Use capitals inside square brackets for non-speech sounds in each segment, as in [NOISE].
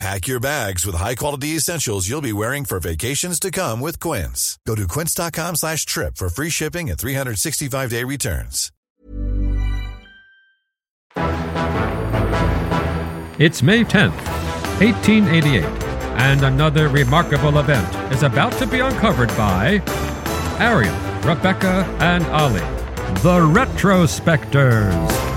Pack your bags with high-quality essentials you'll be wearing for vacations to come with Quince. Go to quince.com slash trip for free shipping and 365-day returns. It's May 10th, 1888, and another remarkable event is about to be uncovered by Arion, Rebecca, and Olly, the Retrospectors.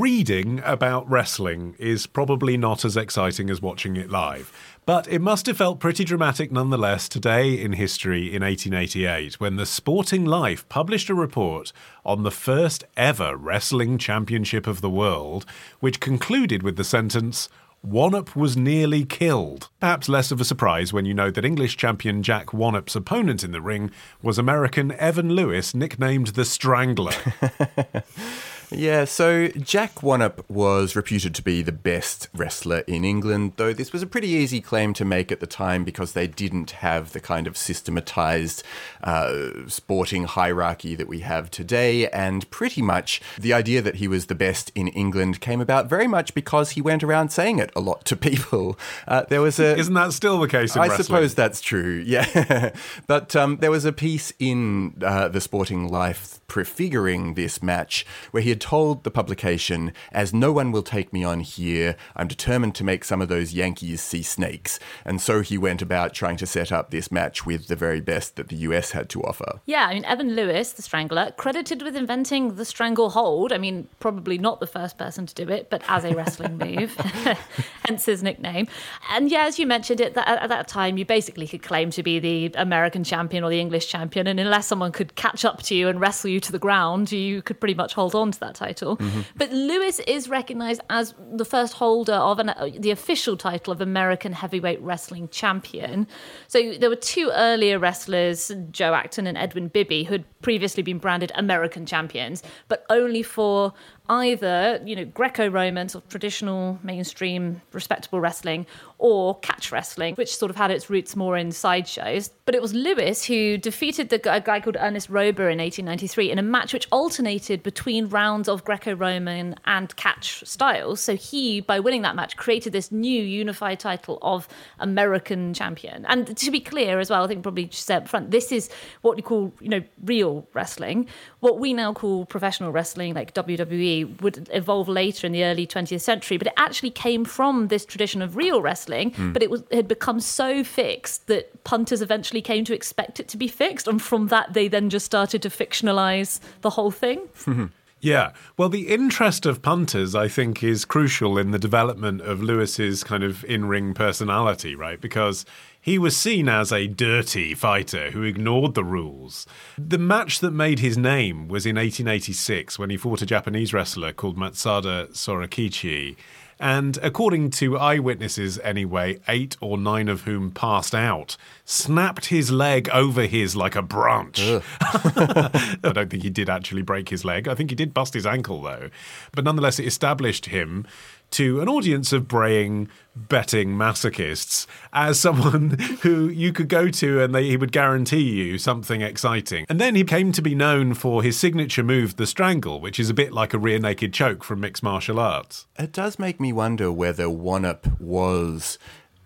Reading about wrestling is probably not as exciting as watching it live, but it must have felt pretty dramatic nonetheless today in history in 1888 when the Sporting Life published a report on the first ever wrestling championship of the world, which concluded with the sentence, Wannop was nearly killed. Perhaps less of a surprise when you know that English champion Jack Wannop's opponent in the ring was American Evan Lewis, nicknamed the Strangler. [LAUGHS] Yeah, so Jack Wannop was reputed to be the best wrestler in England, though this was a pretty easy claim to make at the time because they didn't have the kind of systematized uh, sporting hierarchy that we have today. And pretty much the idea that he was the best in England came about very much because he went around saying it a lot to people. Uh, there was a. [LAUGHS] Isn't that still the case in I wrestling? suppose that's true, [LAUGHS] yeah. but um, there was a piece in uh, the Sporting Life prefiguring this match where he had told the publication, as no one will take me on here, I'm determined to make some of those Yankees see snakes. And so he went about trying to set up this match with the very best that the US had to offer. Yeah, I mean, Evan Lewis, the strangler, credited with inventing the strangle hold. I mean, probably not the first person to do it, but as a wrestling [LAUGHS] move, [LAUGHS] hence his nickname. And yeah, as you mentioned, it at that time, you basically could claim to be the American champion or the English champion. And unless someone could catch up to you and wrestle you to the ground, you could pretty much hold on to that title. Mm-hmm. But Lewis is recognized as the first holder of an, uh, the official title of American heavyweight wrestling champion. So there were two earlier wrestlers, Joe Acton and Edwin Bibby, who had previously been branded American champions, but only for either you know Greco-Roman sort of traditional mainstream respectable wrestling or catch wrestling, which sort of had its roots more in sideshows. But it was Lewis who defeated the a guy called Ernest Roeber in 1893 in a match which alternated between rounds of Greco-Roman and catch styles. So he, by winning that match, created this new unified title of American champion. And to be clear as well, I think probably just say up front, this is what you call you know real wrestling. What we now call professional wrestling, like WWE, would evolve later in the early 20th century. But it actually came from this tradition of real wrestling hmm. but it was it had become so fixed that punters eventually came to expect it to be fixed, and from that they then just started to fictionalize the whole thing. Hmm. Yeah. Well, the interest of punters, I think, is crucial in the development of Lewis's kind of in ring personality, right? Because he was seen as a dirty fighter who ignored the rules. The match that made his name was in 1886 when he fought a Japanese wrestler called Matsuda Sorakichi. And according to eyewitnesses, anyway, eight or nine of whom passed out, snapped his leg over his like a branch. [LAUGHS] I don't think he did actually break his leg. I think he did bust his ankle, though. But nonetheless, it established him to an audience of braying, betting masochists as someone [LAUGHS] who you could go to and they, he would guarantee you something exciting. And then he came to be known for his signature move, the strangle, which is a bit like a rear naked choke from mixed martial arts. It does make me wonder whether Wannop was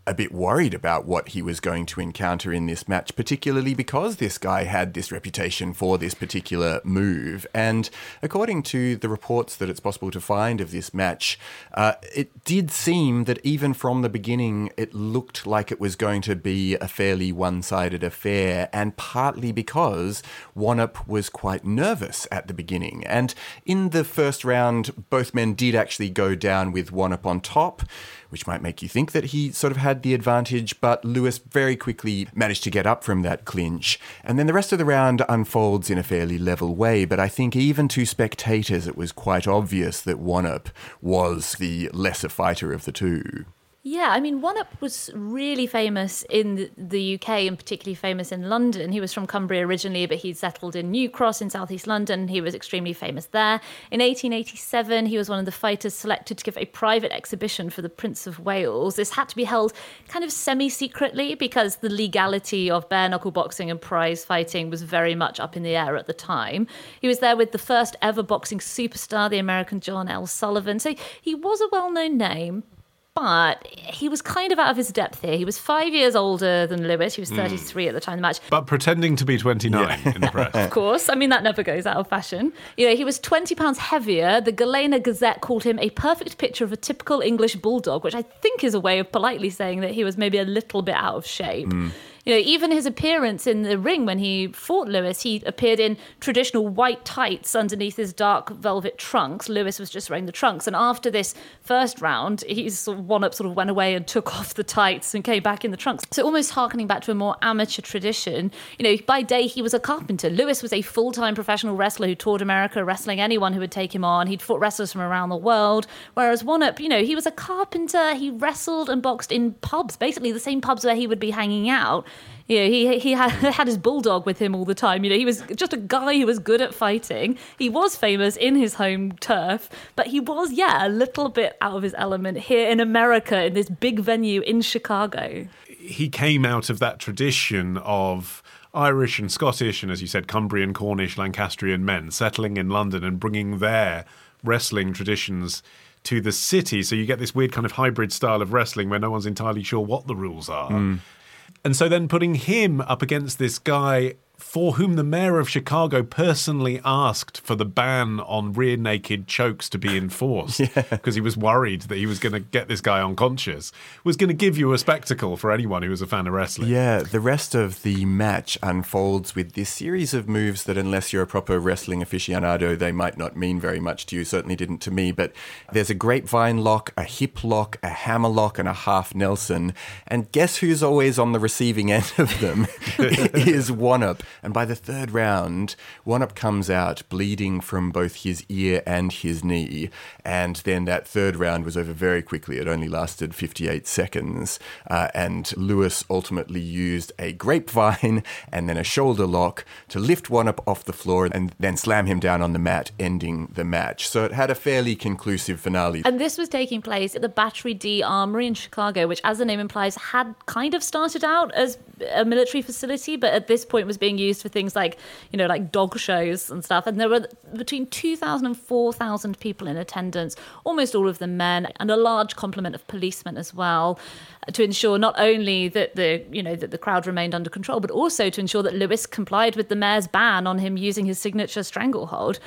a bit worried about what he was going to encounter in this match, particularly because this guy had this reputation for this particular move. And according to the reports that it's possible to find of this match, uh, it did seem that even from the beginning, it looked like it was going to be a fairly one sided affair, and partly because Wannop was quite nervous at the beginning. And in the first round, both men did actually go down with Wannop on top which might make you think that he sort of had the advantage, but Lewis very quickly managed to get up from that clinch. And then the rest of the round unfolds in a fairly level way, but I think even to spectators it was quite obvious that Wannop was the lesser fighter of the two. Yeah, I mean, Wannop was really famous in the UK and particularly famous in London. He was from Cumbria originally, but he'd settled in New Cross in southeast London. He was extremely famous there. In 1887, he was one of the fighters selected to give a private exhibition for the Prince of Wales. This had to be held kind of semi secretly because the legality of bare knuckle boxing and prize fighting was very much up in the air at the time. He was there with the first ever boxing superstar, the American John L. Sullivan. So he was a well known name, but he was kind of out of his depth here. He was five years older than Lewis. He was hmm. 33 at the time of the match. But pretending to be 29 in the press. [LAUGHS] Of course. I mean, that never goes out of fashion. You know, he was 20 pounds heavier. The Galena Gazette called him a perfect picture of a typical English bulldog, which I think is a way of politely saying that he was maybe a little bit out of shape. Hmm. You know, even his appearance in the ring when he fought Lewis, he appeared in traditional white tights underneath his dark velvet trunks. Lewis was just wearing the trunks. And after this first round, he's sort of Wannop sort of went away and took [LAUGHS] off the tights and came back in the trunks. So almost harkening back to a more amateur tradition. You know, by day he was a carpenter. Lewis was a full-time professional wrestler who toured America, wrestling anyone who would take him on. He'd fought wrestlers from around the world. Whereas Wannop, you know, he was a carpenter. He wrestled and boxed in pubs, basically the same pubs where he would be hanging out. You know, he he had, [LAUGHS] had his bulldog with him all the time. You know, he was just a guy who was good at fighting. He was famous in his home turf, but he was, yeah, a little bit out of his element here in America in this big venue in Chicago. he came out of that tradition of Irish and Scottish, and as you said, Cumbrian, Cornish, Lancastrian men settling in London and bringing their wrestling traditions to the city. So you get this weird kind of hybrid style of wrestling where no one's entirely sure what the rules are. Mm. And so then putting him up against this guy for whom the mayor of Chicago personally asked for the ban on rear naked chokes to be [LAUGHS] enforced because he was worried that he was going to get this guy unconscious, was going to give you a spectacle for anyone who was a fan of wrestling. Yeah, the rest of the match unfolds with this series of moves that, unless you're a proper wrestling aficionado, they might not mean very much to you. Certainly didn't to me. But there's a grapevine lock, a hip lock, a hammer lock, and a half Nelson. And guess who's always on the receiving end of them? [LAUGHS] [LAUGHS] is Wannop. And by the third round, Wannop comes out bleeding from both his ear and his knee. And then that third round was over very quickly. It only lasted 58 seconds. Uh, and Lewis ultimately used a grapevine [LAUGHS] and then a shoulder lock to lift Wannop off the floor and then slam him down on the mat, ending the match. So it had a fairly conclusive finale. And this was taking place at the Battery D Armory in Chicago, which, as the name implies, had kind of started out as a military facility, but at this point was being used for things like, you know, like dog shows and stuff. And there were between 2,000 and 4,000 people in attendance, almost all of them men, and a large complement of policemen as well, to ensure not only that the, you know, that the crowd remained under control, but also to ensure that Lewis complied with the mayor's ban on him using his signature stranglehold.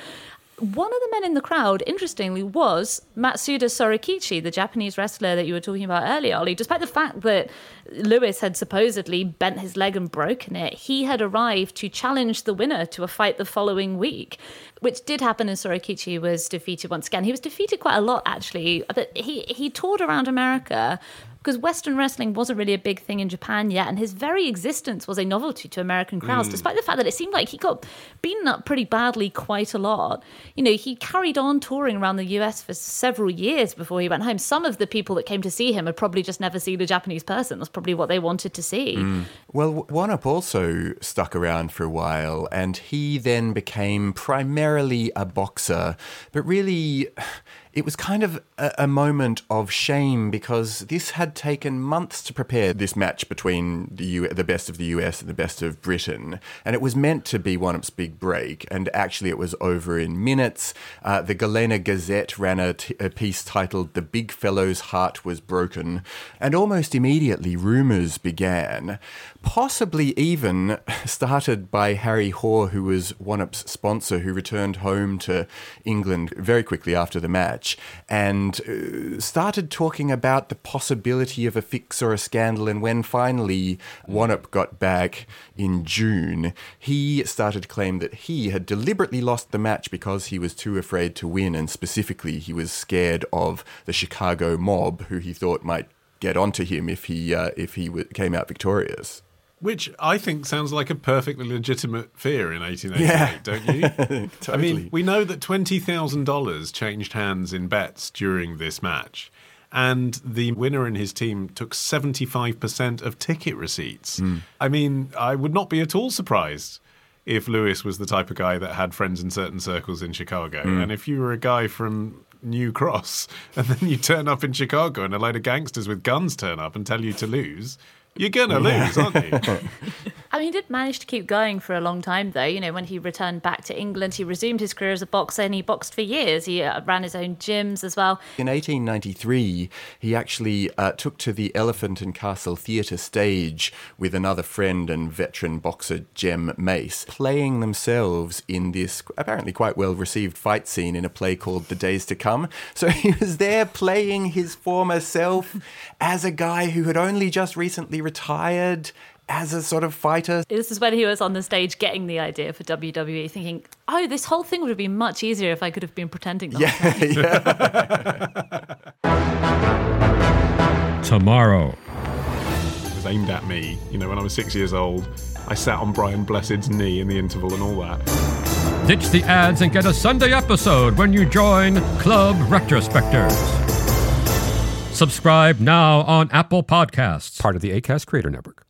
One of the men in the crowd, interestingly, was Matsuda Sorakichi, the Japanese wrestler that you were talking about earlier, Olly. Despite the fact that Lewis had supposedly bent his leg and broken it, he had arrived to challenge the winner to a fight the following week, which did happen. And Sorakichi was defeated once again. He was defeated quite a lot, actually. But he he toured around America because Western wrestling wasn't really a big thing in Japan yet, and his very existence was a novelty to American crowds, mm. despite the fact that it seemed like he got beaten up pretty badly quite a lot. You know, he carried on touring around the US for several years before he went home. Some of the people that came to see him had probably just never seen a Japanese person. That's probably what they wanted to see. Mm. Well, Wannop also stuck around for a while, and he then became primarily a boxer, but really. It was kind of a, a moment of shame because this had taken months to prepare this match between the U- the best of the US and the best of Britain, and it was meant to be Wannop's big break. And actually, it was over in minutes. Uh, the Galena Gazette ran a, t- a piece titled "The Big Fellow's Heart Was Broken," and almost immediately rumors began, possibly even [LAUGHS] started by Harry Hoare, who was One sponsor, who returned home to England very quickly after the match and uh, started talking about the possibility of a fix or a scandal. And when finally Wannop got back in June, he started to claim that he had deliberately lost the match because he was too afraid to win, and specifically, he was scared of the Chicago mob, who he thought might get onto him if he uh, if he w- came out victorious. Which I think sounds like a perfectly legitimate fear in 1888, don't you? [LAUGHS] [LAUGHS] Totally. I mean, we know that $20,000 changed hands in bets during this match. and the winner and his team took 75% of ticket receipts. Hmm. I mean, I would not be at all surprised if Lewis was the type of guy that had friends in certain circles in Chicago. Hmm. And if you were a guy from New Cross [LAUGHS] and then you turn up in Chicago and a load of gangsters with guns turn up and tell you to lose, you're going to lose, aren't you? [LAUGHS] I mean, he did manage to keep going for a long time, though. You know, when he returned back to England, he resumed his career as a boxer and he boxed for years. He uh, ran his own gyms as well. In 1893, he actually uh, took to the Elephant and Castle Theatre stage with another friend and veteran boxer Jem Mace, playing themselves in this apparently quite well received fight scene in a play called The Days to Come. So [LAUGHS] he was there playing his former self as a guy who had only just recently retired as a sort of fighter. This is when he was on the stage getting the idea for WWE, thinking, oh, this whole thing would have been much easier if I could have been pretending. The whole time." Tomorrow. It was aimed at me. You know, when I was six years old, I sat on Brian Blessed's knee in the interval and all that. Ditch the ads and get a Sunday episode when you join Club Retrospectors. Subscribe now on Apple Podcasts, part of the ACAST Creator Network.